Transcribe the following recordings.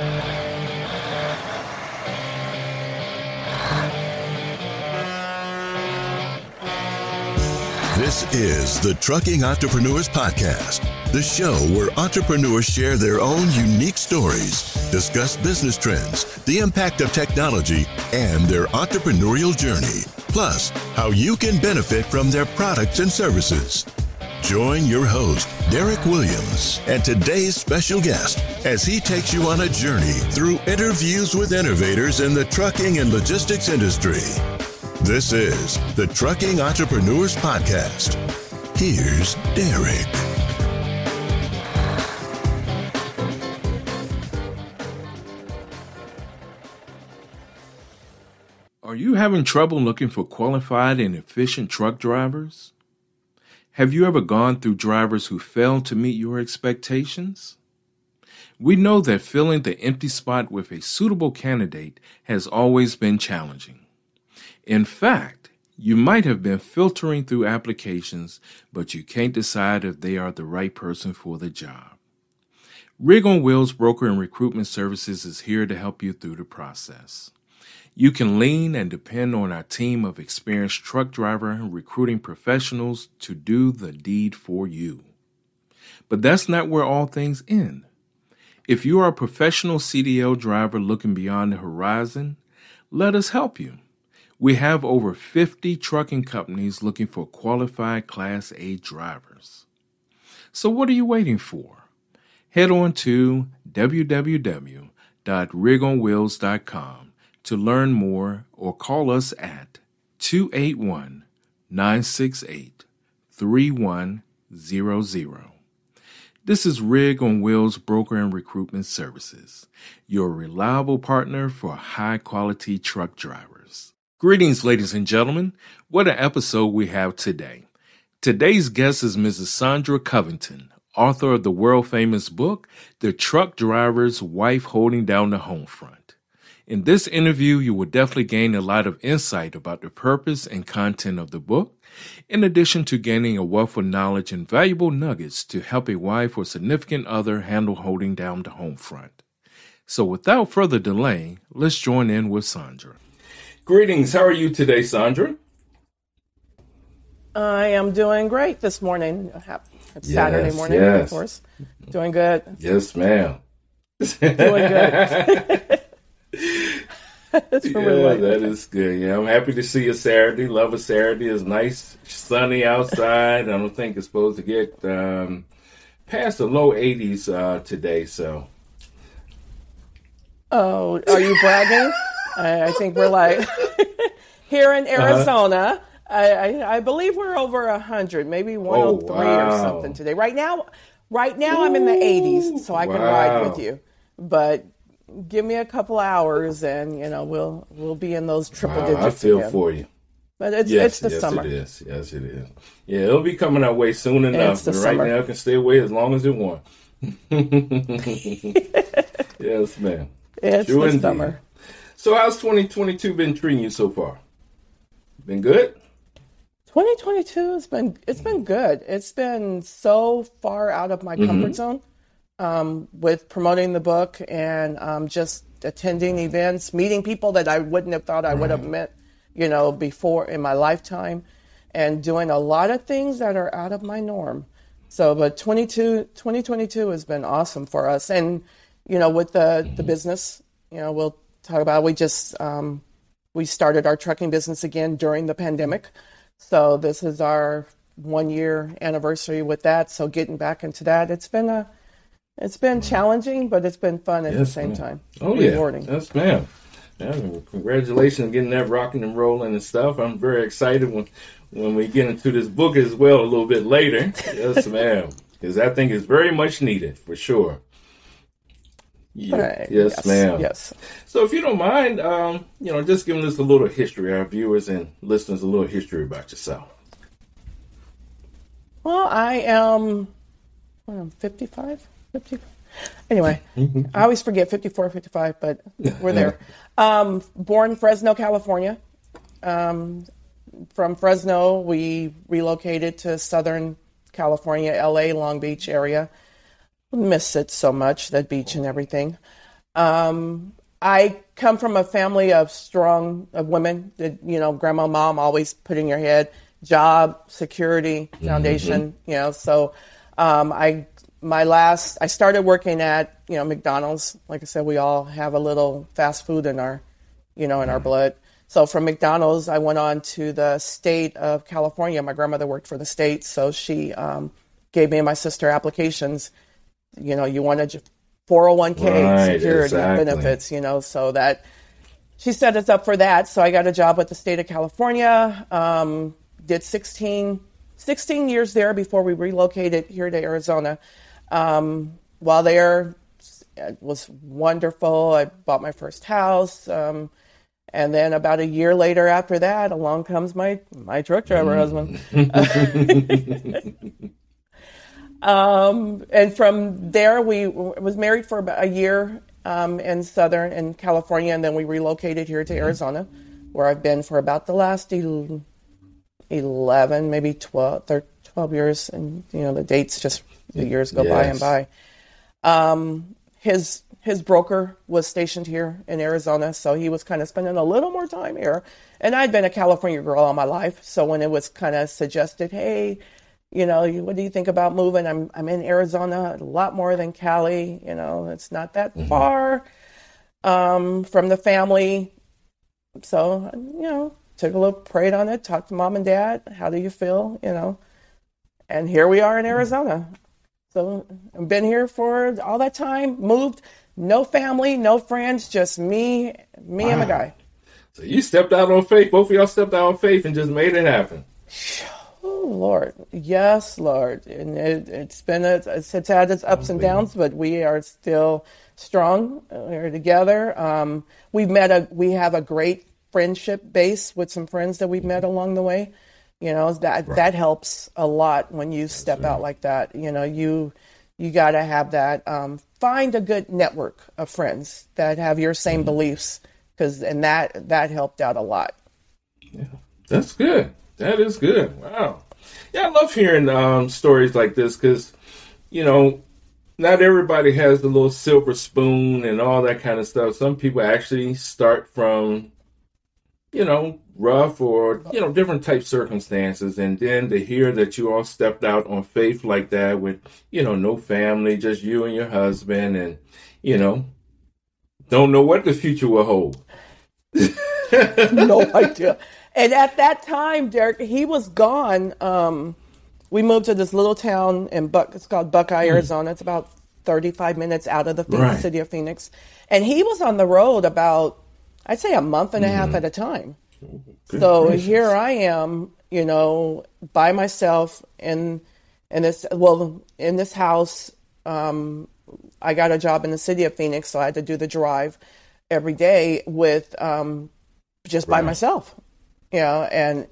This is the Trucking Entrepreneurs Podcast, the show where entrepreneurs share their own unique stories, discuss business trends, the impact of technology, and their entrepreneurial journey, plus how you can benefit from their products and services. Join your host, Derek Williams, and today's special guest as he takes you on a journey through interviews with innovators in the trucking and logistics industry. This is the Trucking Entrepreneurs Podcast. Here's Derek. Are you having trouble looking for qualified and efficient truck drivers? Have you ever gone through drivers who failed to meet your expectations? We know that filling the empty spot with a suitable candidate has always been challenging. In fact, you might have been filtering through applications, but you can't decide if they are the right person for the job. Rig on Wheels Broker and Recruitment Services is here to help you through the process. You can lean and depend on our team of experienced truck driver and recruiting professionals to do the deed for you. But that's not where all things end. If you are a professional CDL driver looking beyond the horizon, let us help you. We have over 50 trucking companies looking for qualified Class A drivers. So, what are you waiting for? Head on to www.rigonwheels.com to learn more or call us at 281 968 3100. This is Rig on Wheels Broker and Recruitment Services, your reliable partner for high quality truck drivers. Greetings, ladies and gentlemen. What an episode we have today. Today's guest is Mrs. Saundra Covington, author of the world famous book, The Truck Driver's Wife Holding Down the Home Front. In this interview, you will definitely gain a lot of insight about the purpose and content of the book, in addition to gaining a wealth of knowledge and valuable nuggets to help a wife or significant other handle holding down the home front. So, without further delay, let's join in with Saundra. Greetings. How are you today, Saundra? I am doing great this morning. It's Yes, Saturday morning, yes. of course. Doing good. Yes, ma'am. Doing good. That's Yeah, really what- that is good. Yeah, I'm happy to see a Saturday. Love a Saturday. It's nice, sunny outside. I don't think it's supposed to get um, past the low 80s uh, today. So, Oh, are you bragging? I, I think we're like here in Uh-huh. Arizona. I, I, I believe we're over a hundred, maybe one hundred three or wow. something today. Right now, right now I'm in the eighties, so I can ride with you. But give me a couple hours, and you know we'll we'll be in those triple wow, digits. I feel again. for you. But it's Yes, it's the yes, summer. it is. Yes, it is. Yeah, it'll be coming our way soon enough. It's the But right summer. now, it can stay away as long as it wants. yes, ma'am. It's True the indeed. summer. So, how's 2022 been treating you so far? Been good? 2022 has been it's been good. It's been so far out of my Mm-hmm. comfort zone um, with promoting the book and um, just attending events, meeting people that I wouldn't have thought I would have met, you know, before in my lifetime, and doing a lot of things that are out of my norm. So, but 22, 2022 has been awesome for us, and you know, with the the business, you know, we'll talk about. We just um, we started our trucking business again during the pandemic. So this is our one year anniversary with that. So getting back into that, it's been a, it's been challenging, but it's been fun at the same ma'am. time. Oh Rewarding. yeah, yes, ma'am. Yeah, congratulations on getting that rocking and rolling and stuff. I'm very excited when when we get into this book as well a little bit later. Yes, ma'am, because I think it's very much needed for sure. Yeah. Right. Yes, ma'am. Yes. So, if you don't mind, um, you know, just giving us a little history, our viewers and listeners, a little history about yourself. Well, I am, what, I'm 55, 55. Anyway, I always forget 54, 55, but we're there. Um, born Fresno, California. Um, from Fresno, we relocated to Southern California, LA, Long Beach area. Miss it so much, that beach and everything. Um, I come from a family of strong of women that you know, grandma, mom always put in your head job, security, foundation. Mm-hmm. You know, so um, I my last I started working at you know McDonald's. Like I said, we all have a little fast food in our you know in our blood. So from McDonald's, I went on to the state of California. My grandmother worked for the state, so she um, gave me and my sister applications. You know, you wanted 401k right, security exactly. benefits. You know, so that she set us up for that. So I got a job with the state of California. Um, did 16, 16 years there before we relocated here to Arizona. Um, while there, it was wonderful. I bought my first house. Um, and then about a year later after that, along comes my, my truck driver husband. um, and from there, we was married for about a year um, in Southern in California, and then we relocated here to mm-hmm. Arizona, where I've been for about the last 11, maybe 12, 12 years. And, you know, the dates just, the years go yes. by and by. Um, his his broker was stationed here in Arizona, so he was kind of spending a little more time here. And I'd been a California girl all my life, so when it was kind of suggested, hey, you know, what do you think about moving? I'm I'm in Arizona, a lot more than Cali. You know, it's not that mm-hmm. far um, from the family. So you know, took a little, prayed on it, talked to mom and dad. How do you feel? You know, and here we are in Arizona. So I've been here for all that time. Moved no family, no friends, just me, me wow. and my guy. So you stepped out on faith. Both of y'all stepped out on faith and just made it happen. Oh Lord, yes, Lord, and it, has been a, it's, it's had its ups and downs, but we are still strong. We're together. Um, we've met a we have a great friendship base with some friends that we've met along the way. You know that right. that helps a lot when you step out like that. You know you you got to have that. Um, find a good network of friends that have your same mm-hmm. beliefs, because and that that helped out a lot. Yeah, that's good. That is good. Wow. Yeah, I love hearing um, stories like this because, you know, not everybody has the little silver spoon and all that kind of stuff. Some people actually start from, you know, rough or you know different type circumstances and then to hear that you all stepped out on faith like that with you know no family just you and your husband and you know don't know what the future will hold no idea and at that time derek he was gone um, we moved to this little town in buck it's called buckeye mm. arizona it's about 35 minutes out of the Phoenix, right. city of phoenix and he was on the road about i'd say a month and a mm. half mm-hmm. at a time Good so gracious. here I am, you know, by myself in in this well in this house. Um, I got a job in the city of Phoenix, so I had to do the drive every day with um, just right. by myself, you know, and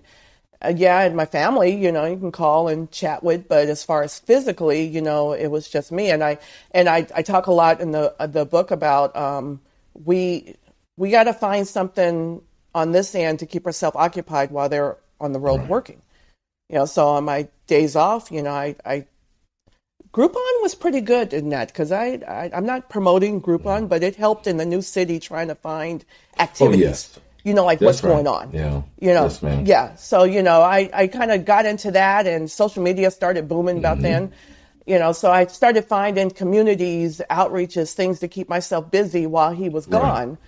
uh, yeah, and my family, you know, you can call and chat with, but as far as physically, you know, it was just me. And I and I, I talk a lot in the uh, the book about um, we we got to find something on this end to keep herself occupied while they're on the road right. working. You know, so on my days off, you know, I, I Groupon was pretty good in that because I, I am not promoting Groupon, but it helped in the new city trying to find activities. Oh, yes. You know, like That's what's right. going on. Yeah. You know. Yes, yeah. So you know, I I kind of got into that, and social media started booming about mm-hmm. then. You know, so I started finding communities, outreaches, things to keep myself busy while he was gone. Right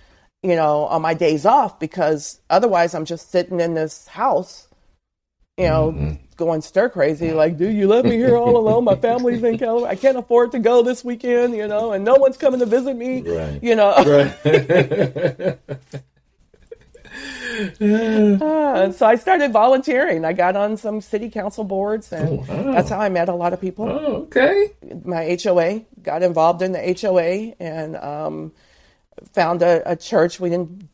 you know, on my days off because otherwise I'm just sitting in this house, you know, mm-hmm. going stir crazy. Like, do you let me here all alone? My family's in California. I can't afford to go this weekend, you know, and no one's coming to visit me, right. you know. Right. uh, so I started volunteering. I got on some city council boards, and oh, wow. that's how I met a lot of people. Oh, okay. My HOA got involved in the HOA, and um, found a, a church. We didn't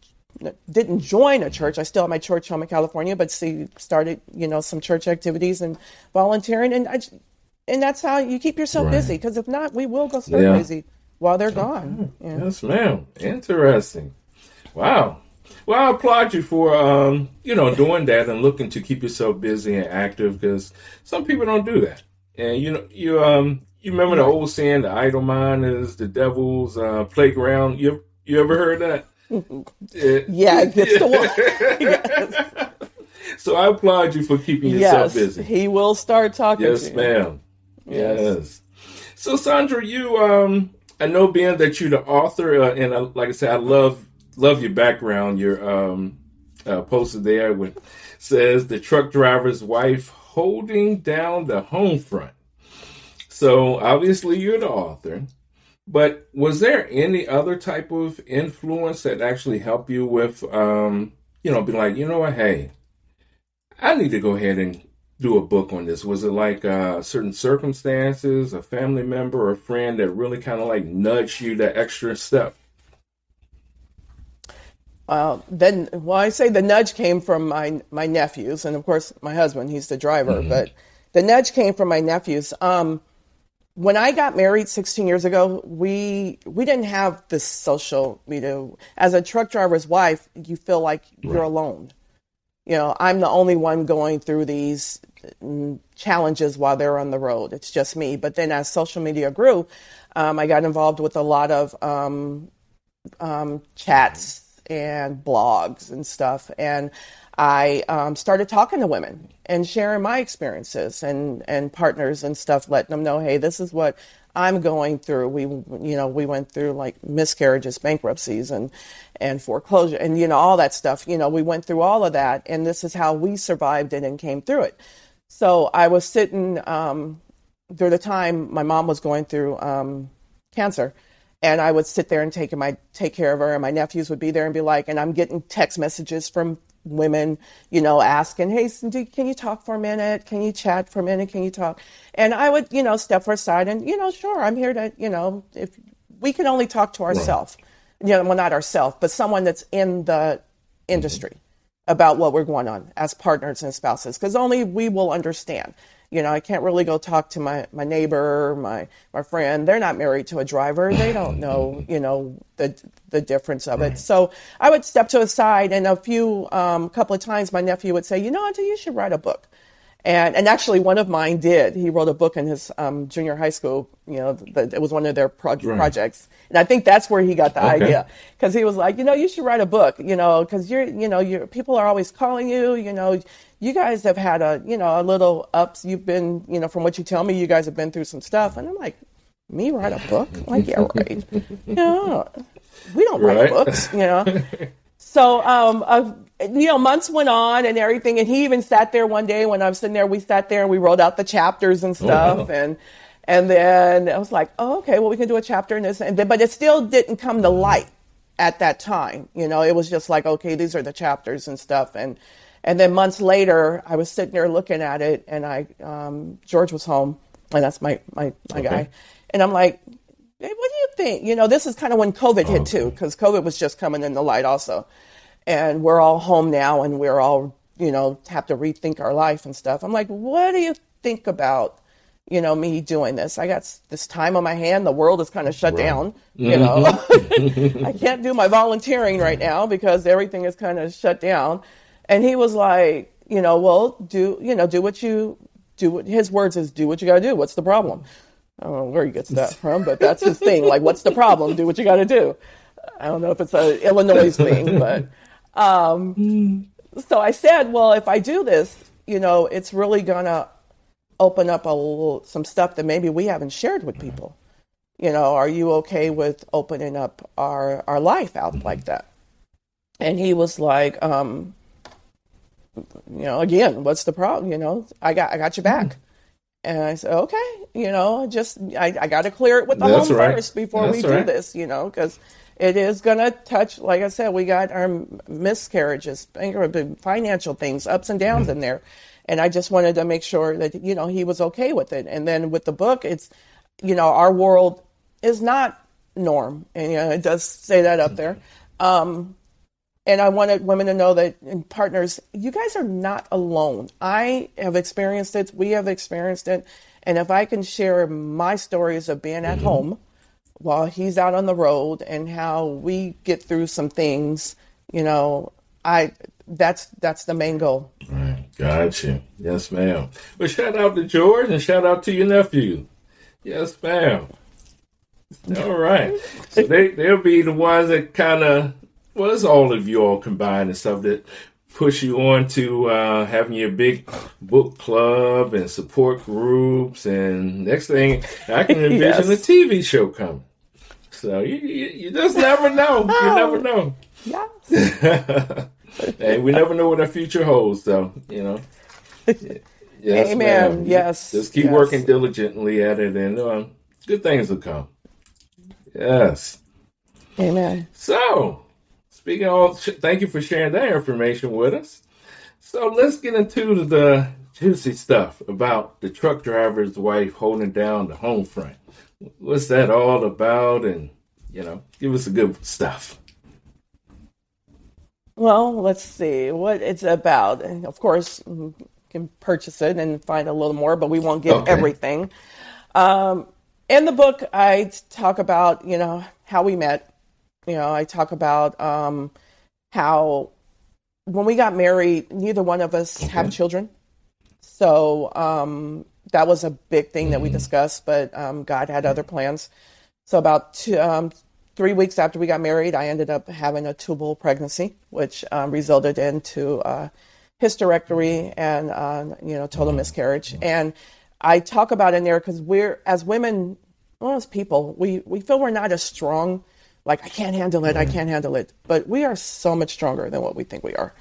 didn't join a church. I still have my church home in California, but see, started you know some church activities and volunteering, and I, and that's how you keep yourself right. busy. Because if not, we will go start yeah. busy while they're gone. Yeah. Yes, ma'am. Interesting. Wow. Well, I applaud you for um, you know doing that and looking to keep yourself busy and active because some people don't do that. And you know you um you remember the old saying, "The idle mind is the devil's uh, playground." You you ever heard that? yeah, the one. yes. So I applaud you for keeping yourself yes, busy. He will start talking. Yes, ma'am. Yes. yes. So Saundra, you um, I know being that you're the author, uh, and uh, like I said, I love love your background. Your um, uh, posted there with says the truck driver's wife holding down the home front. So obviously you're the author, but was there any other type of influence that actually helped you with, um, you know, be like, you know what, hey, I need to go ahead and do a book on this? Was it like uh, certain circumstances, a family member or a friend that really kind of like nudged you that extra step? Uh, then, well, I say the nudge came from my my nephews, and of course my husband. He's the driver, mm-hmm. but the nudge came from my nephews. Um, when I got married 16 years ago, we we didn't have this social media. As a truck driver's wife, you feel like you're alone. You know, I'm the only one going through these mm, challenges while they're on the road. It's just me. But then as social media grew, um, I got involved with a lot of um, um, chats and blogs and stuff. And I um, started talking to women and sharing my experiences and, and partners and stuff, letting them know, hey, this is what I'm going through. We, you know, we went through like miscarriages, bankruptcies, and and foreclosure, and you know all that stuff. You know, we went through all of that, and this is how we survived it and came through it. So I was sitting um, through the time my mom was going through um, cancer, and I would sit there and take my take care of her, and my nephews would be there and be like, and I'm getting text messages from women, you know, asking, "Hey, can you talk for a minute? Can you chat for a minute? Can you talk?" And I would, you know, step aside and, you know, sure, I'm here to, you know, if we can only talk to ourselves, right. you know, well, not ourselves, but someone that's in the industry mm-hmm. about what we're going on as partners and spouses, because only we will understand you know, I can't really go talk to my, my neighbor, my, my friend. They're not married to a driver. They don't know, you know, the, the difference of right. it. So I would step to a side and a few, um, couple of times my nephew would say, you know, Auntie, you should write a book. And, and actually one of mine did. He wrote a book in his um, junior high school. You know, it was one of their pro- right. projects, and I think that's where he got the okay. idea because he was like, you know, you should write a book. You know, because you're, you know, you people are always calling you. You know, you guys have had a, you know, a little ups. You've been, you know, from what you tell me, you guys have been through some stuff. And I'm like, me write a book? Like, yeah, right. know, we don't write right. books, you know. So, um, uh, you know, months went on and everything. And he even sat there one day when I was sitting there, we sat there and we wrote out the chapters and stuff. Oh, wow. And, and then I was like, oh, okay, well, we can do a chapter in this. And then, but it still didn't come to light at that time. You know, it was just like, okay, these are the chapters and stuff. And, and then months later, I was sitting there looking at it, and I um, George was home, and that's my my my okay. guy, and I'm like, hey, what do you think? You know, this is kind of when COVID hit too, because COVID was just coming in the light also, and we're all home now, and we're all you know have to rethink our life and stuff. I'm like, what do you think about? you know, me doing this. I got this time on my hand. The world is kind of shut right. down. You know, mm-hmm. I can't do my volunteering right now because everything is kind of shut down. And he was like, you know, well, do, you know, do what you do. What, his words is, do what you got to do. What's the problem? I don't know where he gets that from, but that's his thing. Like, what's the problem? Do what you got to do. I don't know if it's a Illinois thing, but um, so I said, well, if I do this, you know, it's really gonna open up a little some stuff that maybe we haven't shared with people. You know, are you okay with opening up our our life out like that? And he was like, um, you know, again, what's the problem? You know, I got I got your back. Mm-hmm. And I said, okay, you know, just I, I got to clear it with the That's home right. first before That's we right. do this, you know, because it is going to touch. Like I said, we got our miscarriages, financial things, ups and downs mm-hmm. in there, and I just wanted to make sure that you know he was okay with it. And then with the book, it's you know our world is not norm, and you know, it does say that up there. Um, and I wanted women to know that and partners, you guys are not alone. I have experienced it. We have experienced it. And if I can share my stories of being at mm-hmm. home while he's out on the road and how we get through some things, you know, I that's that's the main goal. Right. Gotcha. Yes, ma'am. Well, shout out to George and shout out to your nephew. Yes, ma'am. All right. So they they'll be the ones that kind of well, it's all of you all combined and stuff that push you on to uh, having your big book club and support groups. And next thing, I can envision yes. a TV show coming. So you, you, you just never know. You never know. Yes. and we never know what our future holds, though. You know. Yes, Amen. Ma'am. Yes. Just keep yes. working diligently at it, and uh, good things will come. Yes. Amen. So, speaking of, thank you for sharing that information with us. So let's get into the juicy stuff about the truck driver's wife holding down the home front. What's that all about? And you know, give us the good stuff. Well, let's see what it's about. Of course, you can purchase it and find a little more, but we won't give okay. everything. Um, in the book, I talk about you know how we met. You know, I talk about um, how when we got married, neither one of us okay. have children. So um, that was a big thing that we mm-hmm. discussed, but um, God had other plans. So about two, um, three weeks after we got married, I ended up having a tubal pregnancy, which um, resulted into uh, hysterectomy and uh, you know total miscarriage. And I talk about it in there because we're as women, well, as people, we we feel we're not as strong. Like I can't handle it, I mm-hmm. can't handle it. But we are so much stronger than what we think we are,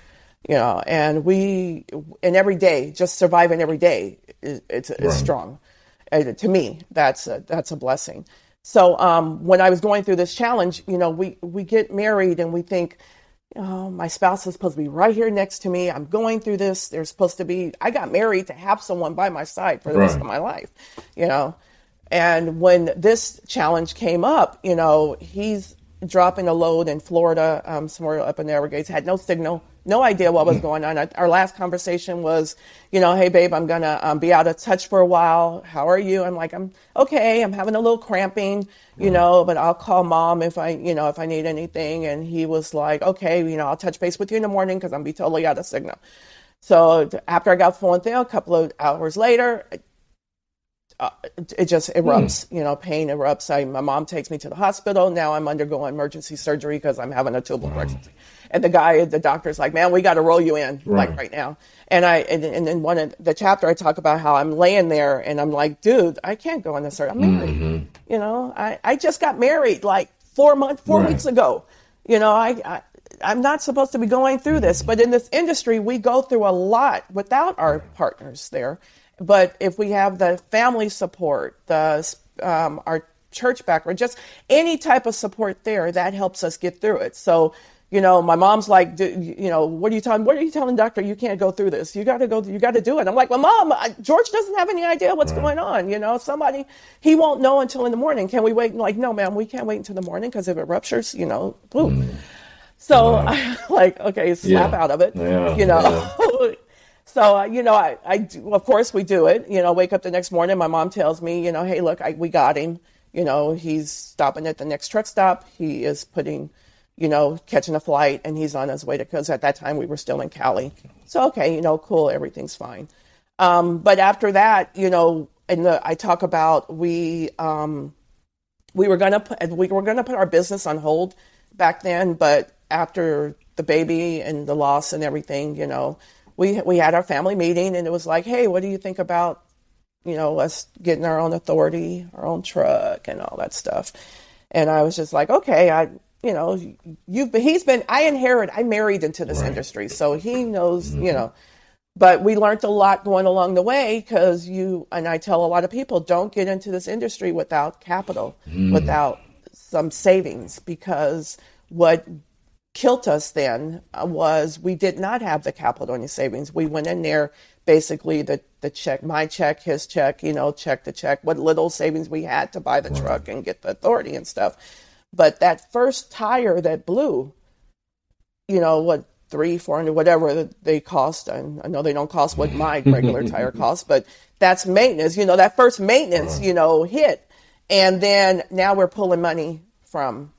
you know. And we, and every day, just surviving every day, is, it's, right. strong. And to me, that's a, that's a blessing. So um, when I was going through this challenge, you know, we we get married and we think, oh, my spouse is supposed to be right here next to me. I'm going through this. They're supposed to be. I got married to have someone by my side for the right. rest of my life, you know. And when this challenge came up, you know, he's dropping a load in Florida, um, somewhere up in the Everglades, had no signal, no idea what was mm. going on. Our last conversation was, you know, hey babe, I'm gonna um, be out of touch for a while. How are you? I'm like, I'm okay. I'm having a little cramping, you know, but I'll call mom if I, you know, if I need anything. And he was like, okay, you know, I'll touch base with you in the morning because I'm be totally out of signal. So after I got the phone there, a couple of hours later, uh, it just erupts, mm. you know, pain erupts. I, my mom takes me to the hospital. Now I'm undergoing emergency surgery because I'm having a tubal wow. pregnancy. And the guy, the doctor's like, man, we got to roll you in right. like right now. And I, and, and in one of the chapter, I talk about how I'm laying there and I'm like, dude, I can't go in the surgery. I'm married. Mm-hmm. You know, I, I just got married like four months, four right. weeks ago. You know, I, I I'm not supposed to be going through this, but in this industry, we go through a lot without our partners there. But if we have the family support, the um, our church background, just any type of support there, that helps us get through it. So, you know, my mom's like, you know, what are you telling? What are you telling doctor? You can't go through this. You got to go. You got to do it. I'm like, well, mom, George doesn't have any idea what's right. going on. You know, somebody he won't know until in the morning. Can we wait? like, no, ma'am, we can't wait until the morning because if it ruptures, you know, boom. Mm. So wow. I like, okay, snap yeah. out of it. Yeah. You know. Yeah. So, uh, you know, I, I do, of course we do it. You know, wake up the next morning, my mom tells me, you know, hey, look, I, we got him. You know, he's stopping at the next truck stop. He is putting, you know, catching a flight and he's on his way to, because at that time we were still in Cali. So, okay, you know, cool, everything's fine. Um, but after that, you know, and I talk about we, um, we were gonna put we were gonna put our business on hold back then, but after the baby and the loss and everything, you know, we we had our family meeting and it was like, hey, what do you think about you know us getting our own authority, our own truck, and all that stuff? And I was just like, okay, I you know you've been, he's been I inherited I married into this right. industry, so he knows mm-hmm. you know. But we learned a lot going along the way because you and I tell a lot of people don't get into this industry without capital, mm. without some savings, because what killed us then uh, was we did not have the capital any savings. We went in there basically the the check, my check, his check, you know, check the check, what little savings we had to buy the truck and get the authority and stuff. But that first tire that blew, you know, what three, four hundred, whatever they cost. And I know they don't cost what my regular tire costs, but that's maintenance. You know, that first maintenance, you know, hit, and then now we're pulling money from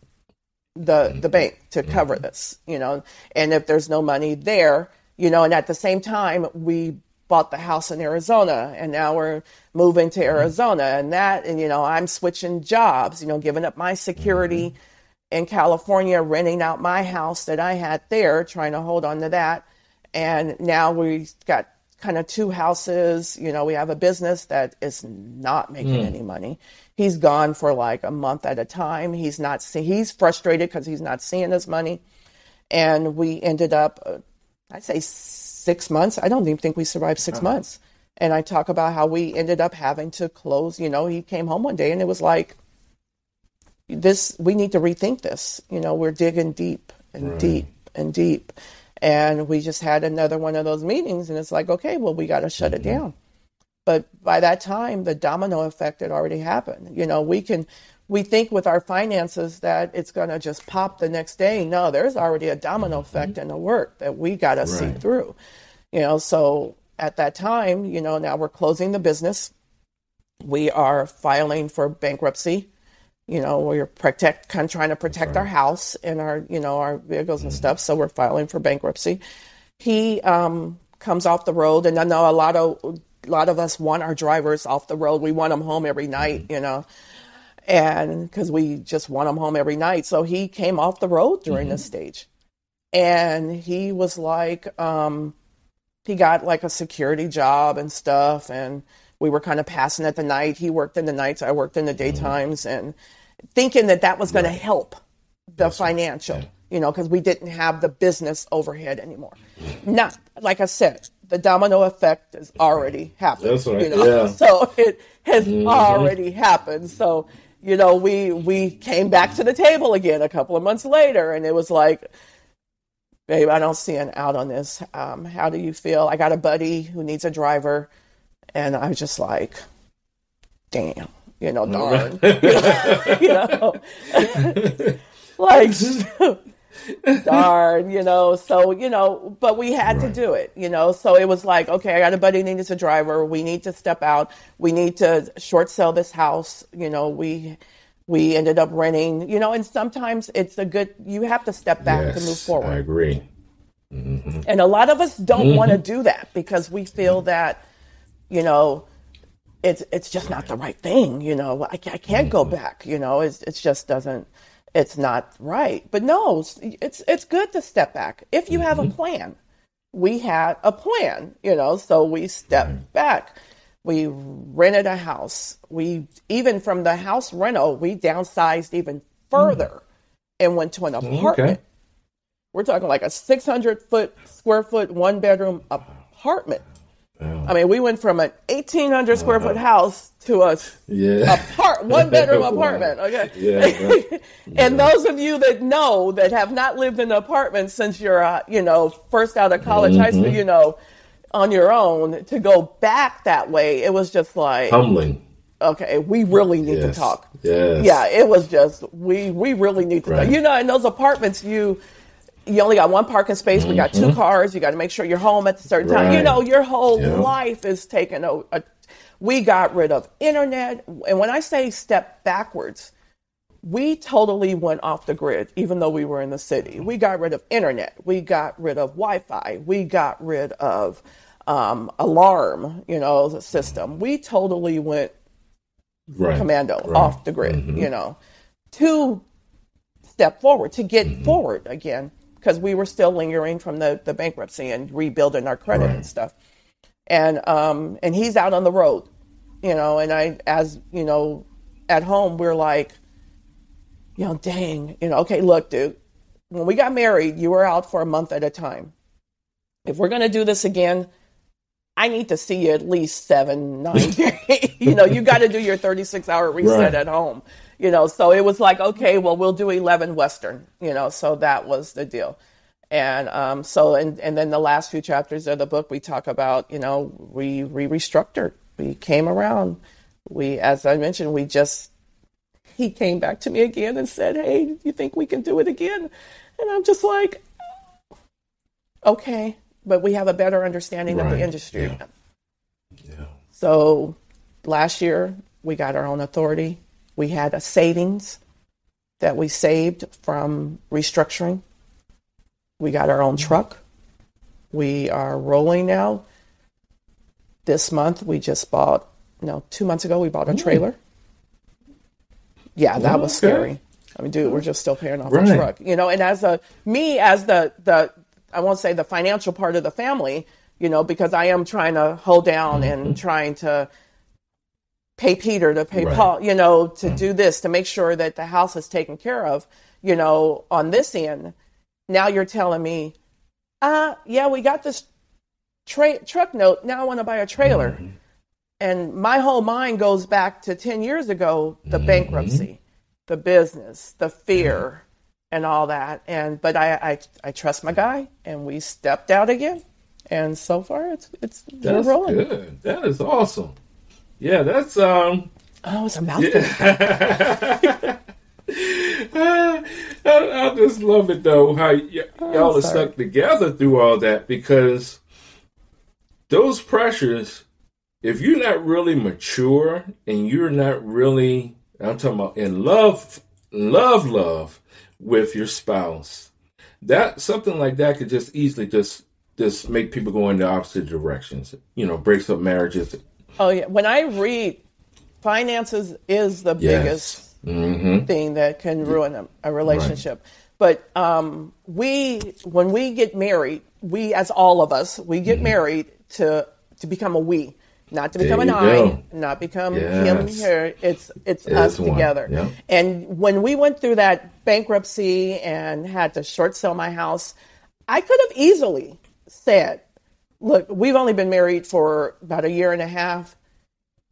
the the bank to cover mm-hmm. this, you know. And if there's no money there, you know, and at the same time, we bought the house in Arizona and now we're moving to mm-hmm. Arizona. And that and you know I'm switching jobs you know giving up my security mm-hmm. in California renting out my house that I had there trying to hold on to that. And now we've got kind of two houses. You know we have a business that is not making mm. any money. He's gone for like a month at a time. He's not see- he's frustrated because he's not seeing his money. And we ended up uh, I'd say six months. I don't even think we survived 6 uh-huh. months. And I talk about how we ended up having to close. You know, he came home one day and it was like, this, we need to rethink this. You know, we're digging deep and deep and deep. And we just had another one of those meetings and it's like, okay, well, we got to shut it mm-hmm. down. But by that time, the domino effect had already happened. You know, we can, we think with our finances that it's going to just pop the next day. No, there's already a domino mm-hmm. effect in the work that we got to see through. You know, so at that time, you know, now we're closing the business. We are filing for bankruptcy. You know, we're protect, kind of trying to protect our house and our, you know, our vehicles and mm-hmm. stuff. So we're filing for bankruptcy. He um, comes off the road, and I know a lot of a lot of us want our drivers off the road. We want them home every night, mm-hmm. you know and because we just want him home every night. So he came off the road during this mm-hmm. stage, and he was like, um, he got like a security job and stuff, and we were kind of passing at the night. He worked in the nights, I worked in the mm-hmm. daytimes, and thinking that that was going to help the financial, you know, because we didn't have the business overhead anymore. Mm-hmm. Not like I said, the domino effect has already happened. That's right, You know? yeah. So it has already happened. So you know, we we came back to the table again a couple of months later, and it was like, babe, I don't see an out on this. Um, how do you feel? I got a buddy who needs a driver, and I was just like, damn, you know, darn, you know, like. Darn, you know. So, you know, but we had to do it, you know. So it was like, okay, I got a buddy needs a driver. We need to step out. We need to short sell this house. You know, we we ended up renting, you know, and sometimes it's a good you have to step back to move forward. I agree. Mm-hmm. And a lot of us don't want to mm-hmm. do that because we feel that, you know, it's it's just not the right thing. You know, I, I can't go mm-hmm. back. You know, it's it just doesn't. It's not right. But no, it's it's, it's good to step back if you have a mm-hmm. plan. We had a plan. You know, so we stepped mm-hmm. back. We rented a house. We even from the house rental, we downsized even mm-hmm. further and went to an apartment. We're talking like a 600 foot square foot one bedroom apartment. I mean, we went from an 1800 square foot house to a Yeah. apart one bedroom apartment. Okay. Yeah. and those of you that know that have not lived in an apartment since you're, uh, you know, first out of college, high Mm-hmm. school, you know, on your own to go back that way, it was just like, Humbling. okay, we really need Yes. to talk. Yes. Yeah, it was just we we really need to. Right. Talk. You know, in those apartments, you you only got one parking space. We got two cars. You got to make sure you're home at a certain time. You Mm-hmm. Know, your whole Yeah. life is taken. A, a, we got rid of internet, and when I say step backwards, we totally went off the grid. Even though we were in the city, we got rid of internet. We got rid of Wi-Fi. We got rid of um, alarm. You know, the system. We totally went Right. commando Right. Mm-hmm. off the grid, you know, to step forward, to get Mm-hmm. forward again, because we were still lingering from the, the bankruptcy and rebuilding our credit and stuff. And um and he's out on the road, you know, and I as you know, at home we're like, you know, dang, you know, okay, look, dude, when we got married, you were out for a month at a time. If we're gonna do this again, I need to see you at least seven, nine you know, you got to do your 36 hour reset Right. at home. You know, so it was like, okay, well, we'll do 11 Western, you know, so that was the deal. And um, so, and, and then the last few chapters of the book, we talk about, you know, we, restructured, we came around. We, as I mentioned, we just, he came back to me again and said, hey, do you think we can do it again? And I'm just like, okay, but we have a better understanding of the industry. Yeah. Yeah. So last year we got our own authority. We had a savings that we saved from restructuring. We got our own mm-hmm. truck. We are rolling now. this month we just bought. No, two months ago we bought a mm. trailer. Yeah, that was scary. I mean, dude, we're just still paying off Right. the truck, you know. And as a me, as the the I won't say the financial part of the family, you know, because I am trying to hold down mm-hmm. and trying to pay Peter to pay Right. Paul, you know, to mm-hmm. do this to make sure that the house is taken care of, you know, on this end. Now you're telling me, uh, yeah, we got this tra- truck note. Now I want to buy a trailer. Mm-hmm. And my whole mind goes back to 10 years ago, the mm-hmm. bankruptcy, the business, the fear, and all that. And, but I, I, I trust my guy and we stepped out again. And so far it's, it's, we're That's rolling. good. That is awesome. Yeah, that's um. Oh, it's a mouthful. I, I just love it though how y- y'all are Oh, sorry. stuck together through all that because those pressures, if you're not really mature and you're not really, I'm talking about in love, love, love with your spouse, that something like that could just easily just just make people go in the opposite directions. You know, breaks up marriages. Oh yeah. When I read, finances is the biggest Mm-hmm. thing that can ruin a, a relationship. But um, we, when we get married, we as all of us, we get married to to become a we, not to become Mm-hmm. An I, go. not become him. Yes. Her. It's it's It us together. Yeah. And when we went through that bankruptcy and had to short sell my house, I could have easily said, "Look, we've only been married for about a year and a half.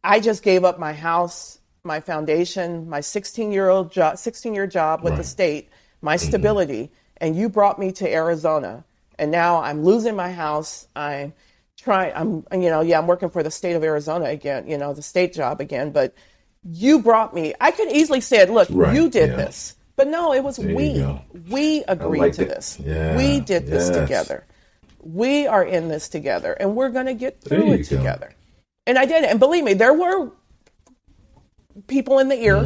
I just gave up my house, my foundation, my 16 year old job, 16 year job with the state, my mm-hmm. stability, and you brought me to Arizona, and now I'm losing my house. I'm trying. I'm you know yeah I'm working for the state of Arizona again. You know the state job again, but you brought me. I could easily said, look, Right, you did yeah. this, but no, it was you we. We agreed like to this. Yeah, We did this yes. together. We are in this together, and we're going to get through it go. together. And I did it. And believe me, there were people in the ear,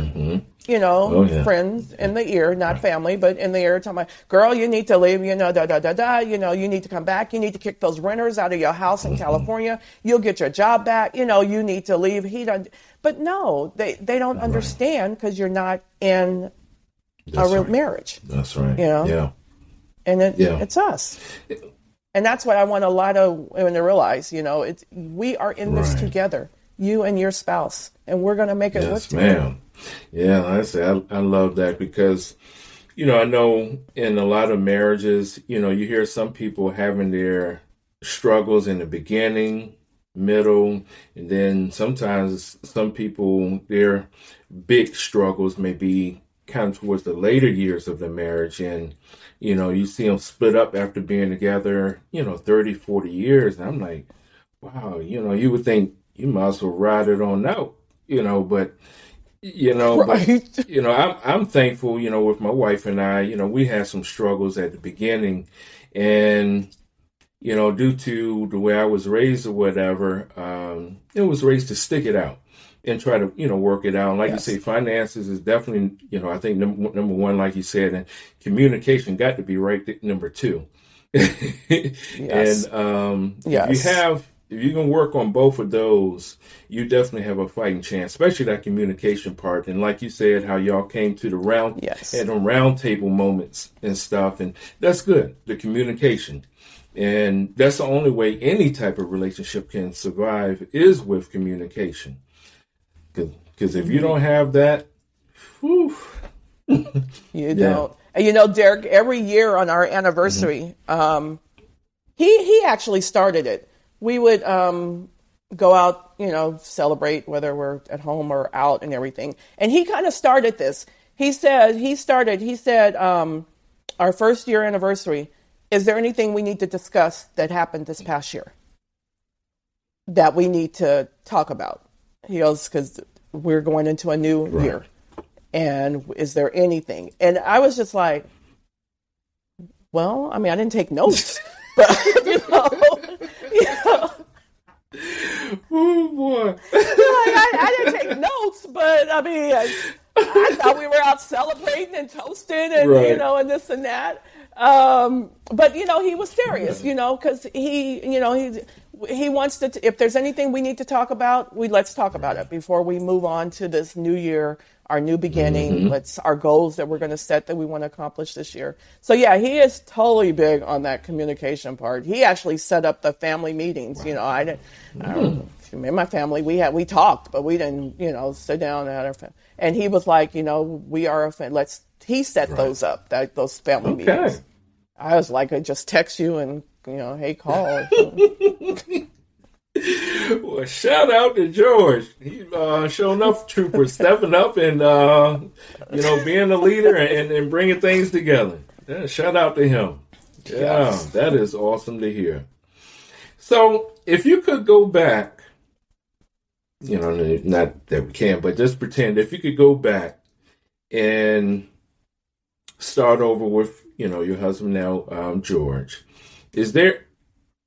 you know, Oh, yeah. friends in the ear, not family, but in the ear, talking about, girl, you need to leave, you know, da, da, da, da, you know, you need to come back. You need to kick those renters out of your house Mm-hmm. in California. You'll get your job back. You know, you need to leave. He don't, but no, they, they don't understand because you're not in That's a real right. marriage. That's right. You know? Yeah. and it, Yeah. it's us. And that's what I want a lot of women to realize. You know, it's we are in this Right. together, you and your spouse, and we're going to make it work together. ma'am. Yeah, I say I, I love that because, you know, I know in a lot of marriages, you know, you hear some people having their struggles in the beginning, middle, and then sometimes some people their big struggles may be kind of towards the later years of the marriage and you know you see them split up after being together you know 30 40 years and i'm like wow you know you would think you might as well ride it on out you know but you know but, you know I'm, I'm thankful you know with my wife and i you know we had some struggles at the beginning and you know due to the way i was raised or whatever um it was raised to stick it out and try to you know work it out. And like Yes. you say, finances is definitely you know I think number number one, like you said, and communication got to be right th- number two. Yes. And um, if you have if you can work on both of those, you definitely have a fighting chance, especially that communication part. And like you said, how y'all came to the round Yes. had them round table moments and stuff, and that's good. The communication. And that's the only way any type of relationship can survive is with communication. Because if you don't have that, whew, You Yeah. don't. And you know, Derek, every year on our anniversary, um, he he actually started it. We would um, go out, you know, celebrate whether we're at home or out and everything. And he kind of started this. He said he started. He said um, our first year anniversary. Is there anything we need to discuss that happened this past year that we need to talk about? He goes because we're going into a new year. And is there anything? And i was just like well i mean i didn't take notes. But you know, you know. Oh boy, like I, I didn't take notes but i mean I, I thought we were out celebrating and toasting and you know and this and that um, but you know, he was serious, you know, because he, you know, he he wants to. If there's anything we need to talk about, we let's talk about it before we move on to this new year, our new beginning. Mm-hmm. Let's our goals that we're going to set that we want to accomplish this year. So yeah, he is totally big on that communication part. He actually set up the family meetings. You know, I didn't. I don't, in my family, we had we talked, but we didn't, you know, sit down at our. Family. And he was like, you know, we are a fan. Let's. He set right. those up, that those family okay. meetings. I was like, I just text you and you know, hey, call. well, shout out to George. He uh, showing up, trooper, stepping up and uh, you know being a leader and, and bringing things together. Yeah, shout out to him. Yeah, yes. that is awesome to hear. So, if you could go back, you know, not that we can, but just pretend if you could go back and start over with, you know, your husband now, um, George is there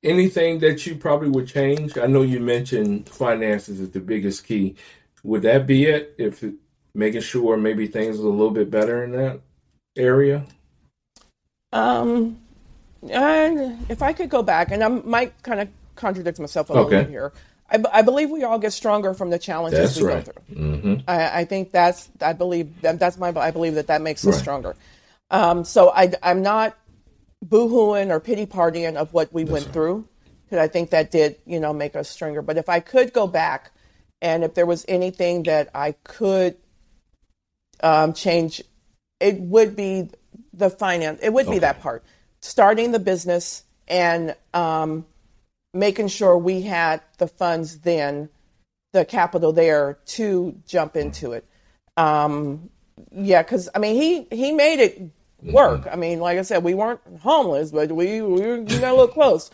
anything that you probably would change? I know you mentioned finances is the biggest key. Would that be it? If it, making sure maybe things are a little bit better in that area? Um, I, if I could go back, and I might kind of contradict myself a little bit here. I, I, believe we all get stronger from the challenges that's we right. go through. Mm-hmm. I, I, think that's I believe that, that's my I believe that that makes us right. stronger. Um, so I, I'm not boohooing or pity partying of what we That's went right. through because I think that did you know make us stronger. But if I could go back and if there was anything that I could um, change, it would be the finance. It would okay. be that part, starting the business and um, making sure we had the funds then, the capital there to jump into it. Um, yeah, because I mean, he he made it work. Mm-hmm. I mean, like I said, we weren't homeless, but we we, we got a little close.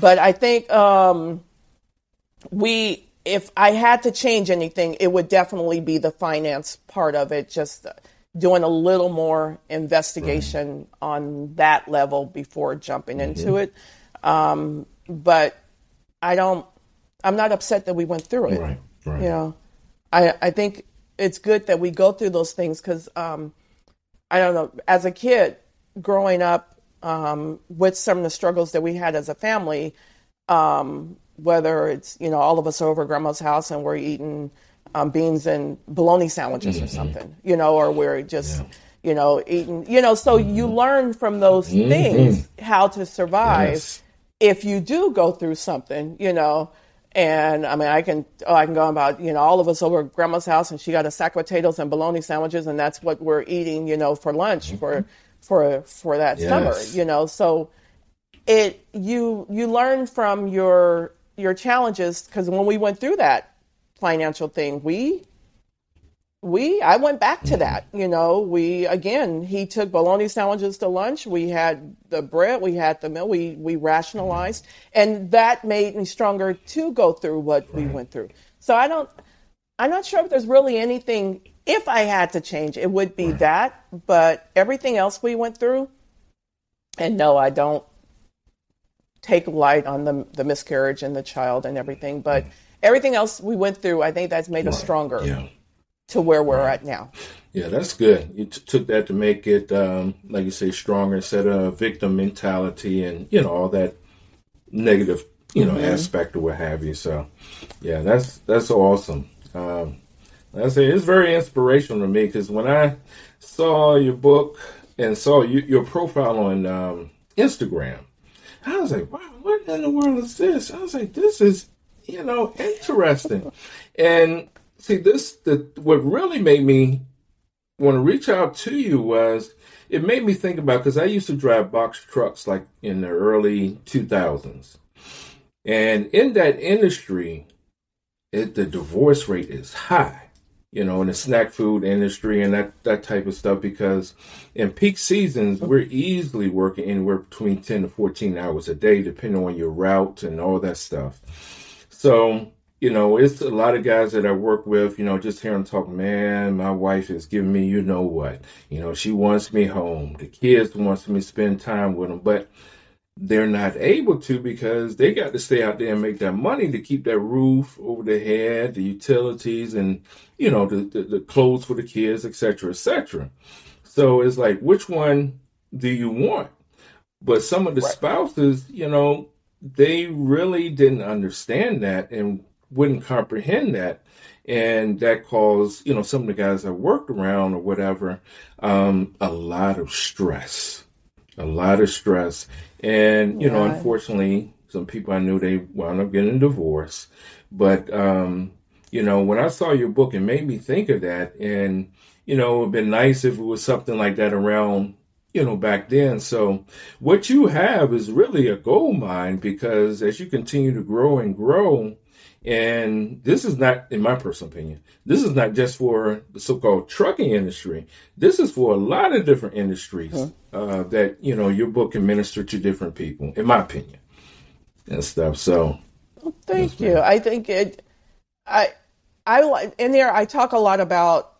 But I think um, we, if I had to change anything, it would definitely be the finance part of it. Just doing a little more investigation right. on that level before jumping mm-hmm. into it. Um, but I don't. I'm not upset that we went through it. Right. Right. You know, I I think it's good that we go through those things because. Um, I don't know, as a kid growing up um, with some of the struggles that we had as a family, um, whether it's, you know, all of us over grandma's house and we're eating um, beans and bologna sandwiches mm-hmm. or something, you know, or we're just, yeah. you know, eating, you know, so mm-hmm. you learn from those mm-hmm. things how to survive yes. if you do go through something, you know. And I mean, I can oh, I can go about you know all of us over at grandma's house, and she got a sack of potatoes and bologna sandwiches, and that's what we're eating, you know, for lunch mm-hmm. for for for that yes. summer, you know. So it you you learn from your your challenges because when we went through that financial thing, we we I went back to that. You know, we again he took bologna sandwiches to lunch. We had the bread, we had the milk. We we rationalized, and that made me stronger to go through what we went through. So I don't. I'm not sure if there's really anything. If I had to change, it would be that. But everything else we went through, and no, I don't take light on the the miscarriage and the child and everything. But mm. everything else we went through, I think that's made us stronger. Yeah to where we're at now. Yeah, that's good. You t- took that to make it, um, like you say, stronger instead of victim mentality and you know all that negative, you know, mm-hmm. aspect or what have you. So, yeah, that's that's awesome. Um, I say it's very inspirational to me because when I saw your book and saw you, your profile on um, Instagram, I was like, wow, what in the world is this? I was like, this is you know interesting, and see this the what really made me want to reach out to you was it made me think about because I used to drive box trucks like in the early 2000s, and in that industry, it, the divorce rate is high. You know, in the snack food industry and that that type of stuff, because in peak seasons we're easily working anywhere between 10 to 14 hours a day, depending on your route and all that stuff. So you know, it's a lot of guys that I work with, you know, just hear them talk, man, my wife is giving me, you know what, you know, she wants me home. The kids wants me to spend time with them, but they're not able to because they got to stay out there and make that money to keep that roof over their head, the utilities and, you know, the, the, the clothes for the kids, etc., etc. So it's like, which one do you want? But some of the Right. spouses, you know, they really didn't understand that and wouldn't comprehend that. And that caused, you know, some of the guys I worked around or whatever, um, a lot of stress, a lot of stress. And, you know, unfortunately, some people I knew they wound up getting a divorce. But, um, you know, when I saw your book, it made me think of that. And, you know, it would have been nice if it was something like that around, you know, back then. So what you have is really a gold mine because as you continue to grow and grow, and this is not, in my personal opinion, this is not just for the so-called trucking industry. This is for a lot of different industries uh, that you know your book can minister to different people, in my opinion, and stuff. So Thank you. I think it. I I in there. I talk a lot about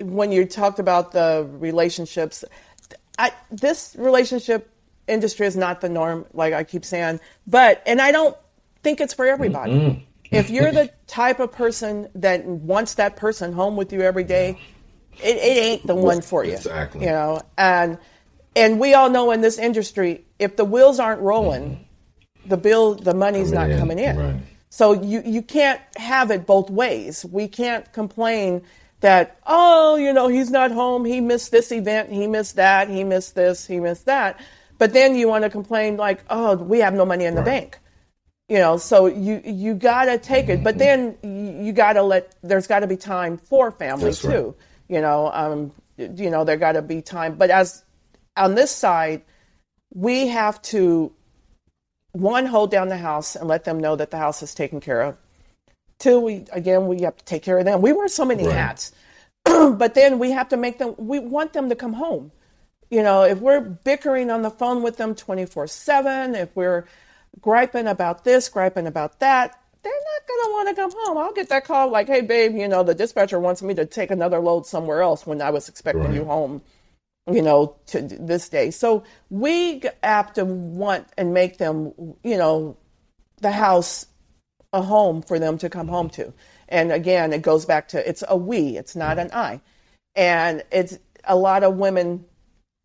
when you talked about the relationships. I this relationship industry is not the norm. Like I keep saying, but and I don't think it's for everybody. If you're the type of person that wants that person home with you every day, it, it ain't the one for you. Exactly. You know, and and we all know in this industry, if the wheels aren't rolling, the bill, the money's Coming not in, coming in. right. So you you can't have it both ways. We can't complain that oh, you know, he's not home, he missed this event, he missed that, he missed this, he missed that. But then you want to complain like, oh, we have no money in the bank. You know, so you you got to take it, but then you, you got to let there's got to be time for family That's too. right. You know, um you know, there got to be time, but as on this side, we have to one hold down the house and let them know that the house is taken care of. Two, we again we have to take care of them. We wear so many Right. hats, but then we have to make them. We want them to come home. You know, if we're bickering on the phone with them twenty four seven, if we're griping about this, griping about that, they're not going to want to come home. I'll get that call like, "Hey, babe, you know the dispatcher wants me to take another load somewhere else when I was expecting Right. you home." you know, to this day. So we have to want and make them, you know, the house a home for them to come home to. And again, it goes back to it's a we, it's not an I. And it's a lot of women,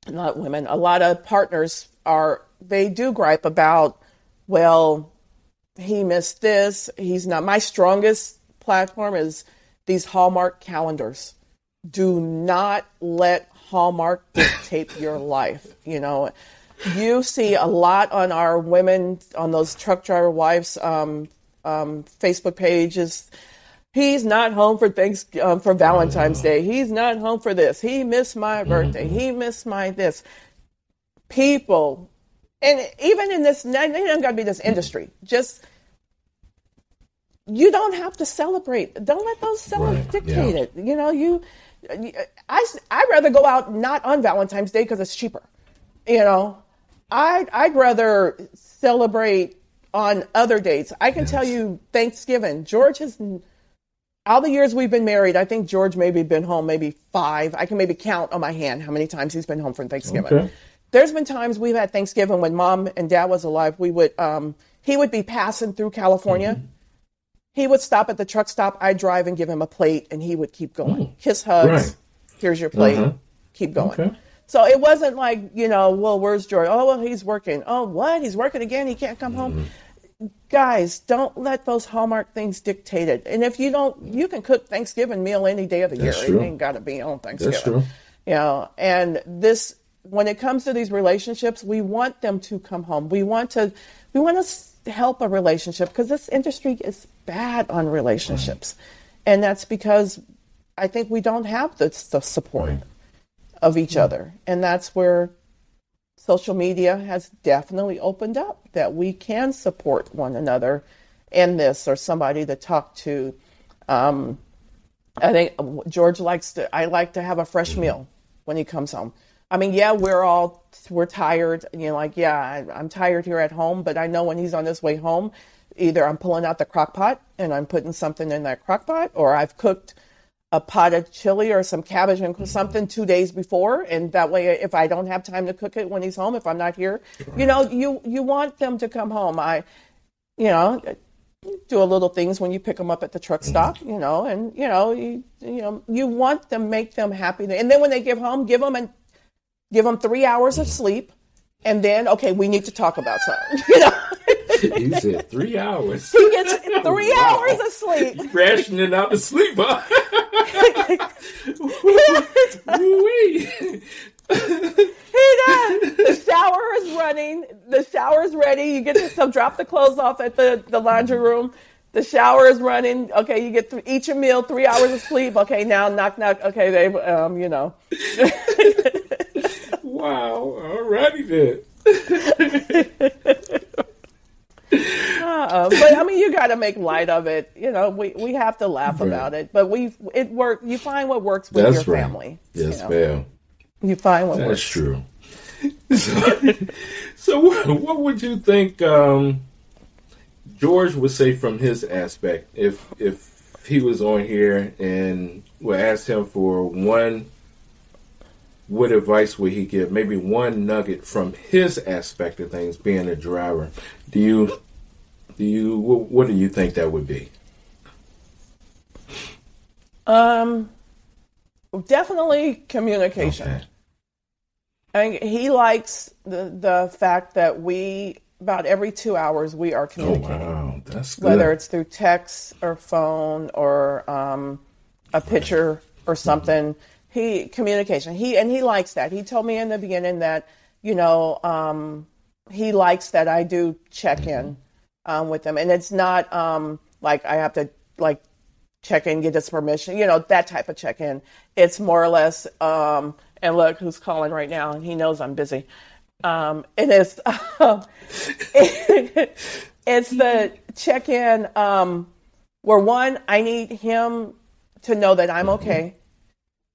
not women, a lot of partners are, they do gripe about, well, he missed this. He's not. My strongest platform is these Hallmark calendars. Do not let Hallmark dictate your life. You know, you see a lot on our women on those truck driver wives um, um, Facebook pages. He's not home for thanks um, for Valentine's Day. He's not home for this. He missed my birthday. He missed my this. People, and even in this, it doesn't got to be this industry. Just you don't have to celebrate. Don't let those sellers Right, dictate yeah. it. You know, you. I I'd rather go out not on Valentine's Day because it's cheaper. You know, I'd I'd rather celebrate on other dates. I can tell you Thanksgiving. George has all the years we've been married. I think George maybe been home maybe five. I can maybe count on my hand how many times he's been home for Thanksgiving. Okay. There's been times we've had Thanksgiving when mom and dad was alive. We would um, he would be passing through California. Mm-hmm. He would stop at the truck stop. I'd drive and give him a plate, and he would keep going. Kiss, hugs. Mm. Right. Here's your plate. Uh-huh. Keep going. Okay. So it wasn't like you know, well, where's George? Oh, well, he's working. Oh, what? He's working again. He can't come home. Mm-hmm. Guys, don't let those Hallmark things dictate it. And if you don't, you can cook Thanksgiving meal any day of the That's year. true. It ain't got to be on Thanksgiving. That's true. You know, and this when it comes to these relationships, we want them to come home. We want to we want to help a relationship because this industry is bad on relationships, and that's because I think we don't have the, the support Right. of each other, and that's where social media has definitely opened up that we can support one another in this or somebody to talk to. Um, I think George likes to. I like to have a fresh meal when he comes home. I mean, yeah, we're all we're tired. You know, like yeah, I, I'm tired here at home, but I know when he's on his way home, either I'm pulling out the crock pot and I'm putting something in that crock pot, or I've cooked a pot of chili or some cabbage and something two days before, and that way, if I don't have time to cook it when he's home, if I'm not here, you know, you you want them to come home. I, you know, do a little things when you pick them up at the truck stop, you know, and you know, you, you know, you want them, make them happy, and then when they get home, give them and give them three hours of sleep, and then okay, we need to talk about something. You know. you said three hours. He gets three wow. hours of sleep. Rationing out the sleep, huh? he does. The shower is running. The shower is ready. You get to so drop the clothes off at the, the laundry room. The shower is running. Okay, you get th- eat your meal, three hours of sleep. Okay, now knock knock. Okay, they um, you know. wow. Alrighty then. uh But I mean, you got to make light of it. You know, we, we have to laugh right. about it. But we it work. You find what works with That's your right. family. Yes, you know? ma'am. You find what That's works. That's true. so, so what, what, would you think um, George would say from his aspect if if he was on here and we ask him for one what advice would he give? Maybe one nugget from his aspect of things, being a driver. Do you, do you, what, what do you think that would be? Um, definitely communication. Okay. And he likes the the fact that we about every two hours we are communicating. Oh, wow, that's good. Whether it's through text or phone or um, a picture or something, he communication. He and he likes that. He told me in the beginning that you know um, he likes that I do check in um, with him, and it's not um, like I have to like check in, get his permission, you know, that type of check in. It's more or less, um, and look who's calling right now, and he knows I'm busy. Um, it is, um, it's the check in um, where one, I need him to know that I'm okay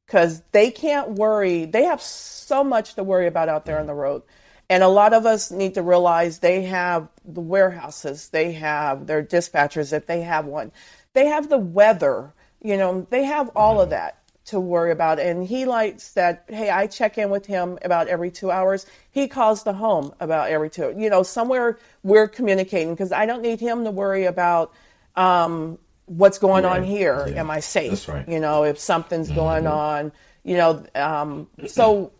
because they can't worry. They have so much to worry about out there on the road. And a lot of us need to realize they have the warehouses, they have their dispatchers, if they have one, they have the weather, you know, they have all of that to worry about. And he likes that, hey, I check in with him about every two hours. He calls the home about every two, you know, somewhere we're communicating because I don't need him to worry about um, what's going right. on here. Yeah. Am I safe? That's right. You know, if something's mm-hmm. going on, you know, um, so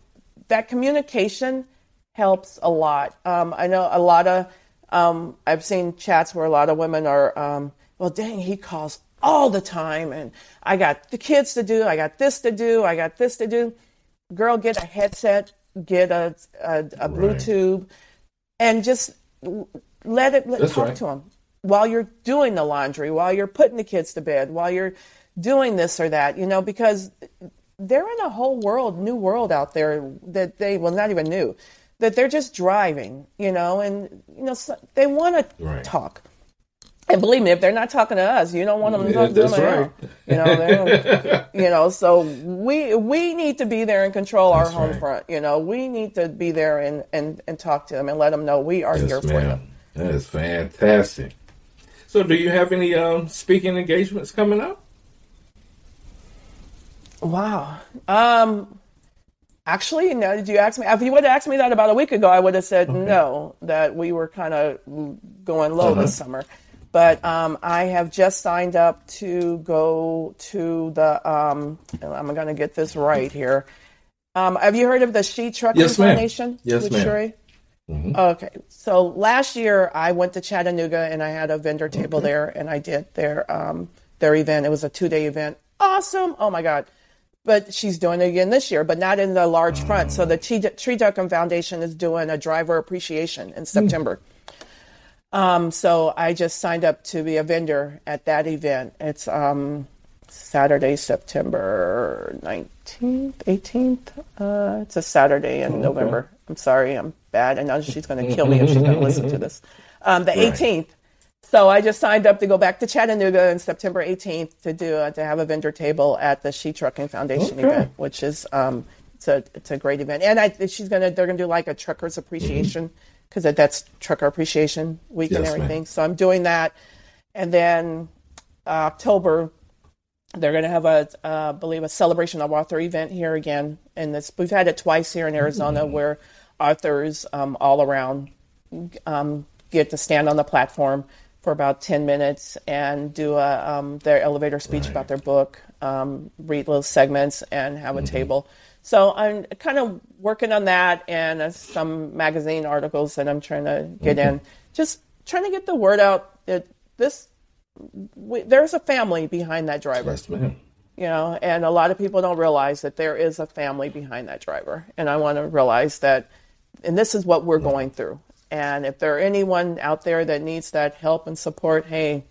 that communication helps a lot. Um, I know a lot of, um, I've seen chats where a lot of women are, um, well, dang, he calls all the time, and I got the kids to do, I got this to do, I got this to do. Girl, get a headset, get a a, a right. Bluetooth, and just let it let, talk right. to him while you're doing the laundry, while you're putting the kids to bed, while you're doing this or that, you know, because they're in a whole world, new world out there that they, well, not even new, that they're just driving, you know, and, you know, so they want to talk. And believe me, if they're not talking to us, you don't want them to talk to them right. You know, you know. So we we need to be there and control that's our home right. front. You know, we need to be there and, and, and talk to them and let them know we are yes, here ma'am. for them. That is fantastic. So, do you have any um, speaking engagements coming up? Wow. Um, actually, no. Did you ask me? If you would have asked me that about a week ago, I would have said okay. no. That we were kind of going low uh-huh. this summer. But um, I have just signed up to go to the. Um, I'm going to get this right here. Um, have you heard of the She Trucking yes, Foundation? Yes, with ma'am. Mm-hmm. Okay, so last year I went to Chattanooga and I had a vendor table okay. there, and I did their um, their event. It was a two day event. Awesome! Oh my god! But she's doing it again this year, but not in the large oh. front. So the She Trucking Foundation is doing a driver appreciation in September. Mm. Um, so I just signed up to be a vendor at that event. It's um, Saturday, September 19th, 18th. Uh, it's a Saturday in okay. November. I'm sorry, I'm bad. I know she's going to kill me if she's going to listen to this. Um, the right. 18th. So I just signed up to go back to Chattanooga on September 18th to do uh, to have a vendor table at the She Trucking Foundation okay. event, which is um, it's a it's a great event. And I, she's gonna they're gonna do like a truckers appreciation because mm-hmm. that's trucker appreciation week yes, and everything. Ma'am. So I'm doing that, and then uh, October they're going to have a, uh, believe, a celebration of author event here again. And this, we've had it twice here in Arizona mm-hmm. where authors um, all around um, get to stand on the platform for about 10 minutes and do a, um, their elevator speech right. about their book, um, read little segments, and have a mm-hmm. table. So I'm kind of working on that and uh, some magazine articles that I'm trying to get in. Just trying to get the word out that this we, there's a family behind that driver. Yes, ma'am. You know, and a lot of people don't realize that there is a family behind that driver. And I want to realize that, and this is what we're going through. And if there are anyone out there that needs that help and support, hey,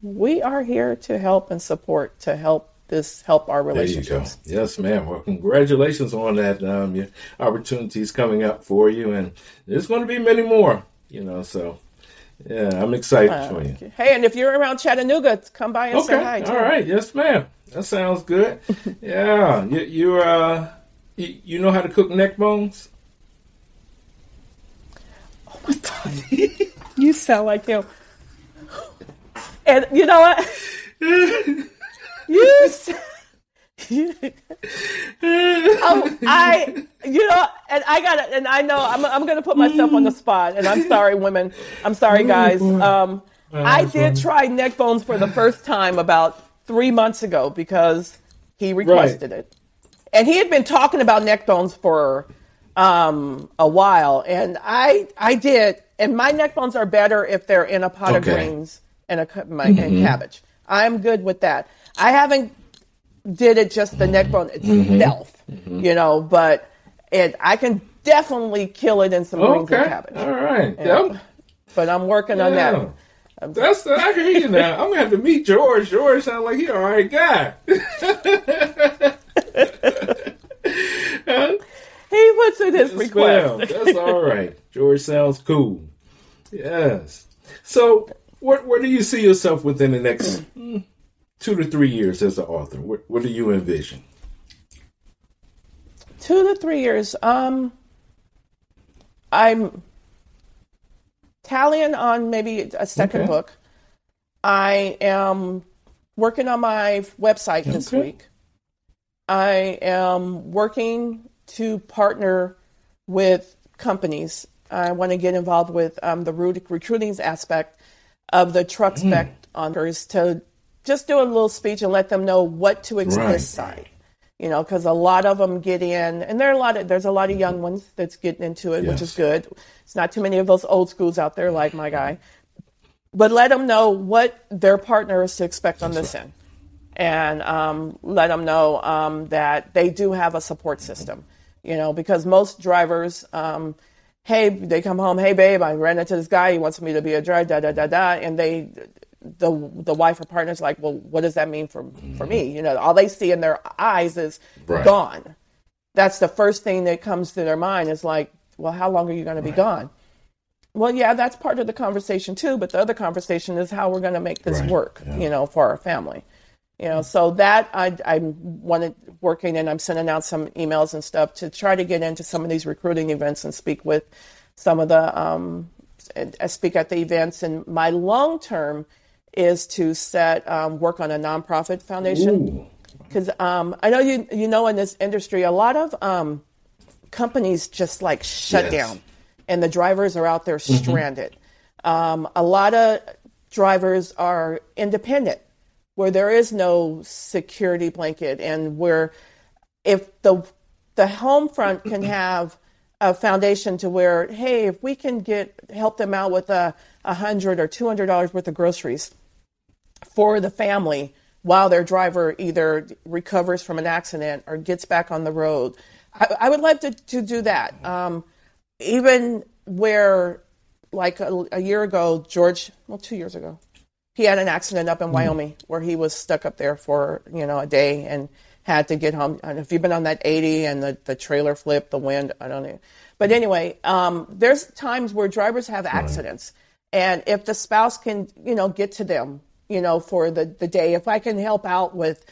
we are here to help and support to help this help our relationships. There you go. Yes, ma'am. Well, congratulations on that. Um, your opportunities coming up for you, and there's going to be many more. You know, so yeah, I'm excited uh, for you. Hey, and if you're around Chattanooga, come by and okay. say hi. Too. All right, yes, ma'am. That sounds good. yeah, you, you uh, you, you know how to cook neck bones? Oh my god, you sound like him. And you know what? you, um, I, you know, and I got it, and I know I'm, I'm going to put myself on the spot, and I'm sorry, women. I'm sorry, guys. Um, I did try neck bones for the first time about three months ago because he requested right. it, and he had been talking about neck bones for um, a while, and I, I did, and my neck bones are better if they're in a pot okay. of greens and a my, mm-hmm. and cabbage. I'm good with that. I haven't did it just the neck bone itself, mm-hmm. you know, but it I can definitely kill it in some okay. greens and cabbage. All right. Yep. But I'm working yeah. on that. That's the, I can hear you now. I'm gonna have to meet George. George sounds like he all right guy. he puts in his request. That's all right. George sounds cool. Yes. So, what where do you see yourself within the next two to three years as an author? What, what do you envision? Two to three years. Um, I'm tallying on maybe a second okay. book. I am working on my website this okay. week. I am working to partner with companies. I want to get involved with um, the recruiting aspect of the truck mm. spec mm. to just do a little speech and let them know what to expect right. this side. You know, because a lot of them get in, and there are a lot of there's a lot of young ones that's getting into it, yes. which is good. It's not too many of those old schools out there like my guy, but let them know what their partner is to expect on this end, and um, let them know um, that they do have a support system. You know, because most drivers. Um, hey, they come home, hey babe, I ran into this guy, he wants me to be a driver, da da da da, and they the the wife or partner's like, well, what does that mean for for me? You know, all they see in their eyes is right. gone. That's the first thing that comes to their mind is like, well, how long are you going to be right. gone? Well, yeah, that's part of the conversation too. But the other conversation is how we're going to make this right. work, yeah. you know, for our family. You know, so that I I'm wanted working and I'm sending out some emails and stuff to try to get into some of these recruiting events and speak with some of the um, and speak at the events. And my long term is to set um, work on a nonprofit foundation. Because um, I know you you know in this industry a lot of um, companies just like shut yes. down, and the drivers are out there mm-hmm. stranded. Mm-hmm. a lot of drivers are independent, where there is no security blanket, and where if the the home front can have a foundation to where hey if we can get help them out with a hundred or two hundred dollars worth of groceries for the family while their driver either recovers from an accident or gets back on the road. I, I would like to, to do that. Um, even where, like a, a, year ago, George, well, two years ago, he had an accident up in mm. Wyoming where he was stuck up there for, you know, a day and had to get home. And if you've been on that 80 and the, the trailer flip, the wind, I don't know. But anyway, um, there's times where drivers have accidents. Right. And if the spouse can, you know, get to them you know, for the, the day. If I can help out with,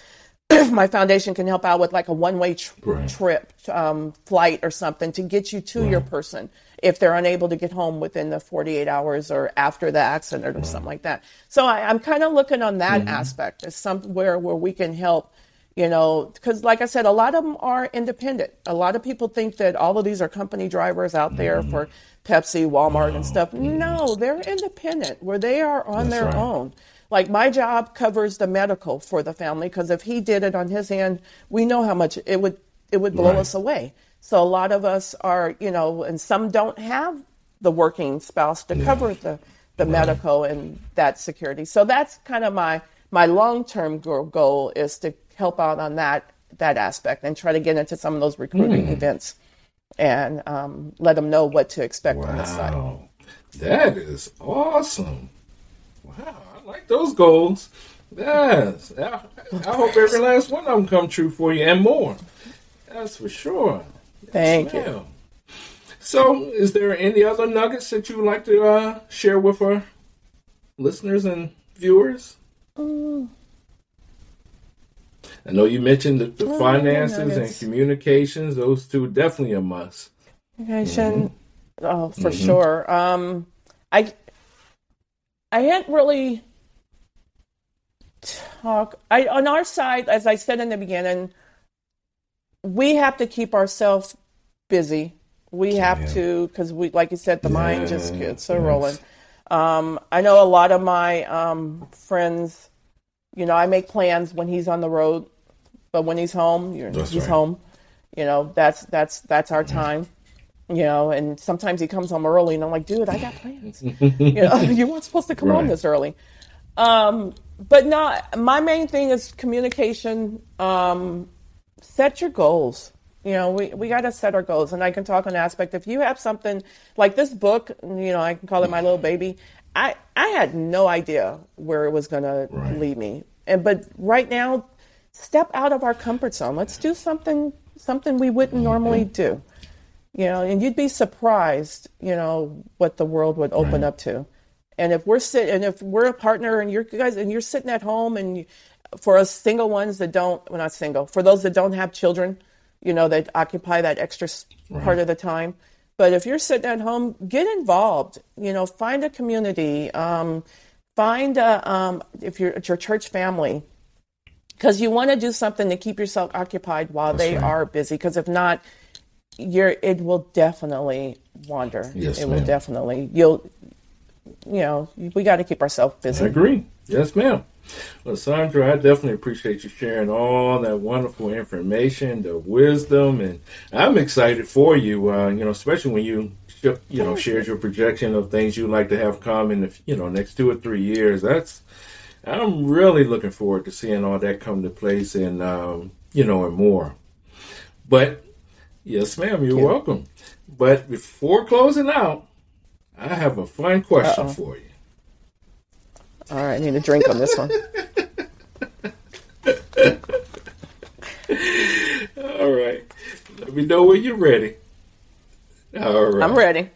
if my foundation can help out with like a one way tr- right. trip, um, flight or something to get you to right. your person if they're unable to get home within the 48 hours or after the accident or right. something like that. So I, am kind of looking on that mm-hmm. aspect as somewhere where we can help you know, because like I said, a lot of them are independent. A lot of people think that all of these are company drivers out there mm-hmm. for Pepsi, Walmart, and stuff. No, they're independent, where they are on That's their own. Like my job covers the medical for the family because if he did it on his end, we know how much it would it would blow Right. us away. So a lot of us are, you know, and some don't have the working spouse to cover the the medical and that security. So that's kind of my my long term goal is to help out on that that aspect and try to get into some of those recruiting Hmm. events and um, let them know what to expect on the site. That is awesome. Wow. Like those goals. Yes. I, I hope every last one of them come true for you and more. That's for sure. Thank you. So, is there any other nuggets that you would like to uh, share with our listeners and viewers? Mm. I know you mentioned the, the Oh, finances and communications; those two definitely a must. Communication, oh, for Mhm. sure. Um, I, I hadn't really talk. I on our side, as I said in the beginning, we have to keep ourselves busy. We have Yeah. to because we, like you said, the mind just gets so yes. rolling. Um, I know a lot of my um, friends. You know, I make plans when he's on the road, but when he's home, you're, he's right. home. You know, that's that's that's our time. You know, and sometimes he comes home early, and I'm like, dude, I got plans. you know, you weren't supposed to come home this early. Um, but not my main thing is communication. Um, set your goals. You know, we, we got to set our goals. And I can talk on aspect. If you have something like this book, you know, I can call it my little baby. I, I had no idea where it was going to lead me. And, but right now, step out of our comfort zone. Let's do something, something we wouldn't normally do. You know, and you'd be surprised, you know, what the world would open Right. up to. And if we're sit, and if we're a partner, and you're you guys, and you're sitting at home, and you, for us single ones that don't, well, not single, for those that don't have children, you know, that occupy that extra s part of the time. But if you're sitting at home, get involved. You know, find a community. Um, find a, um, if you're at your church family, because you want to do something to keep yourself occupied while they right. are busy. Because if not, you're it will definitely wander. Yes, it will definitely you'll you know we got to keep ourselves busy. I agree. Yes, ma'am. Well, Saundra, I definitely appreciate you sharing all that wonderful information, the wisdom, and I'm excited for you. Uh, you know, especially when you you know shared your projection of things you'd like to have come in the you know next two or three years. That's I'm really looking forward to seeing all that come to place and um, you know and more. But yes, ma'am, you're you. welcome. But before closing out, I have a fun question Uh-oh. for you. All right, I need a drink on this one. All right. Let me know when you're ready. All right. I'm ready.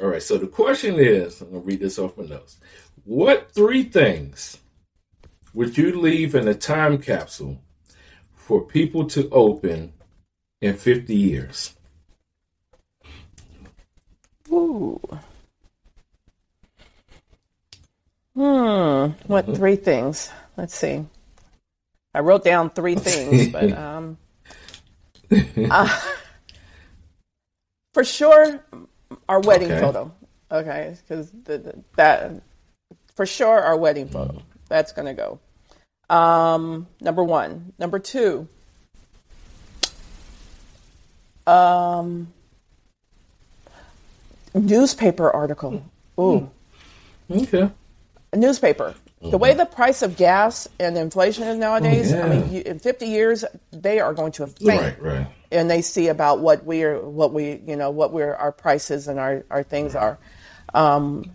All right. So the question is I'm going to read this off my notes. What three things would you leave in a time capsule for people to open in 50 years? Ooh. Hmm. What three things? Let's see. I wrote down three things, but um, uh, for sure, our wedding Okay. photo. Okay, because that for sure our wedding photo. That's gonna go. Um, number one. Number two. Um, newspaper article. Ooh Okay. Newspaper. The way the price of gas and inflation is nowadays, I mean, Mm-hmm. Oh, yeah. you, in 50 years, they are going to faint, Right, right. and they see about what we are, what we, you know, what we're our prices and our, our things are. Um,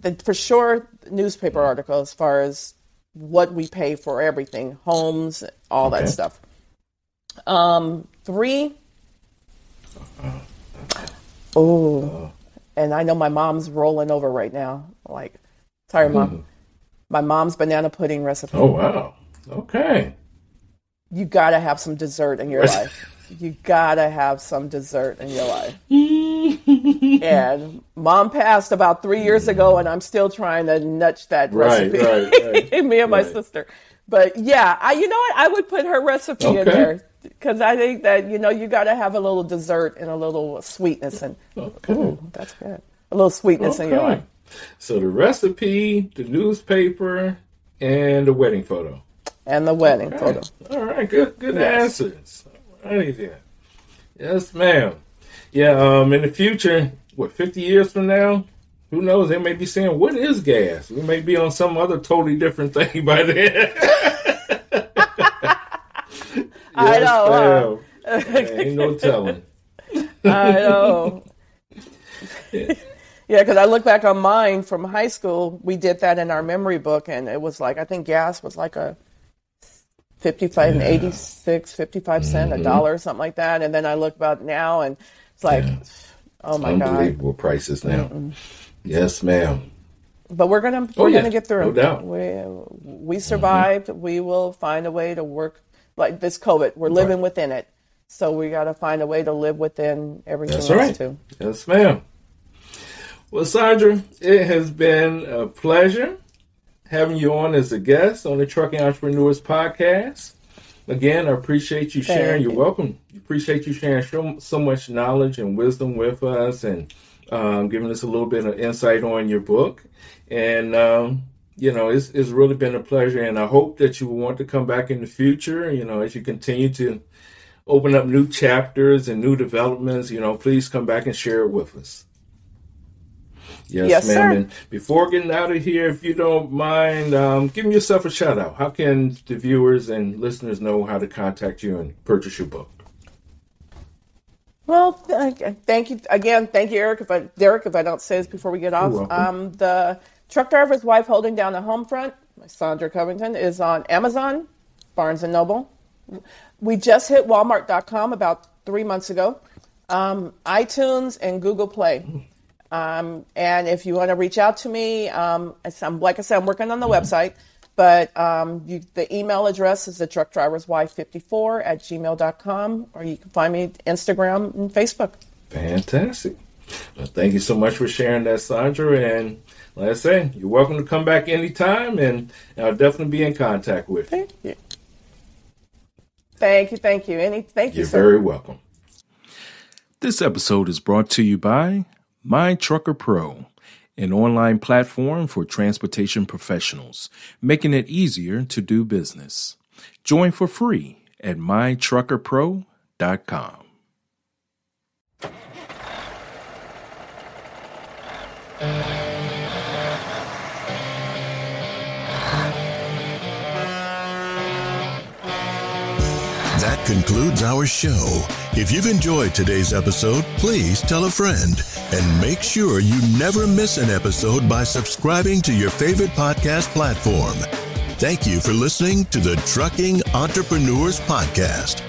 the, for sure, newspaper article as far as what we pay for everything, homes, all that stuff. Um, three. Oh, and I know my mom's rolling over right now. Like, sorry, mom. Hmm. My mom's banana pudding recipe. Oh, wow. Okay. You gotta have some dessert in your life. You gotta have some dessert in your life. and mom passed about three years ago, and I'm still trying to nudge that Right, recipe. right, right. Me and my sister. But yeah, I, you know what? I would put her recipe in there because I think that you know you got to have a little dessert and a little sweetness, and Okay. ooh, that's good. A little sweetness in your Okay. life. So the recipe, the newspaper, and the wedding photo. and the wedding Okay. photo. All right, good, good Yes. answers. All righty then. Yes, ma'am. Yeah, um, in the future, what, 50 years from now, who knows? They may be saying, what is gas? We may be on some other totally different thing by then. yes, I know. Huh? ain't no telling. I know. Yeah, because I look back on mine from high school. We did that in our memory book, and it was like I think gas was like a 55 and 86, 55 cent, a mm-hmm. dollar, something like that. And then I look about now, and it's like, Yeah. oh my god! Unbelievable prices now. Yes, ma'am. But we're gonna Oh, we're yeah. gonna get through. No doubt. We we mm-hmm. survived. We will find a way to work like this COVID. We're living within it, so we got to find a way to live within everything That's else right. too. Yes, ma'am. Well, Saundra, it has been a pleasure having you on as a guest on the Trucking Entrepreneurs Podcast. Again, I appreciate you sharing. Thank You're you. welcome. Appreciate you sharing so, so much knowledge and wisdom with us and um, giving us a little bit of insight on your book. And, um, you know, it's, it's really been a pleasure. And I hope that you will want to come back in the future, you know, as you continue to open up new chapters and new developments, you know, please come back and share it with us. Yes, Yes, ma'am. sir. And before getting out of here, if you don't mind, um, giving yourself a shout out. How can the viewers and listeners know how to contact you and purchase your book? Well, thank you again. Thank you, Eric. If I, Derek, if I don't say this before we get off, um, the truck driver's wife holding down the home front, Saundra Covington, is on Amazon, Barnes and Noble. We just hit Walmart.com about three months ago, um, iTunes and Google Play. Um, and if you want to reach out to me, um, I'm, like I said, I'm working on the website, but um, you, the email address is the truck driver's wife 54 at gmail.com, or you can find me Instagram and Facebook. Fantastic. Well, thank you so much for sharing that, Saundra. And like I say, you're welcome to come back anytime, and I'll definitely be in contact with you. Thank you. Thank you, thank you. Any, thank you, You're sir. very welcome. This episode is brought to you by My Trucker Pro, an online platform for transportation professionals, making it easier to do business. Join for free at mytruckerpro.com. That concludes our show. If you've enjoyed today's episode, please tell a friend and make sure you never miss an episode by subscribing to your favorite podcast platform. Thank you for listening to the Trucking Entrepreneurs Podcast.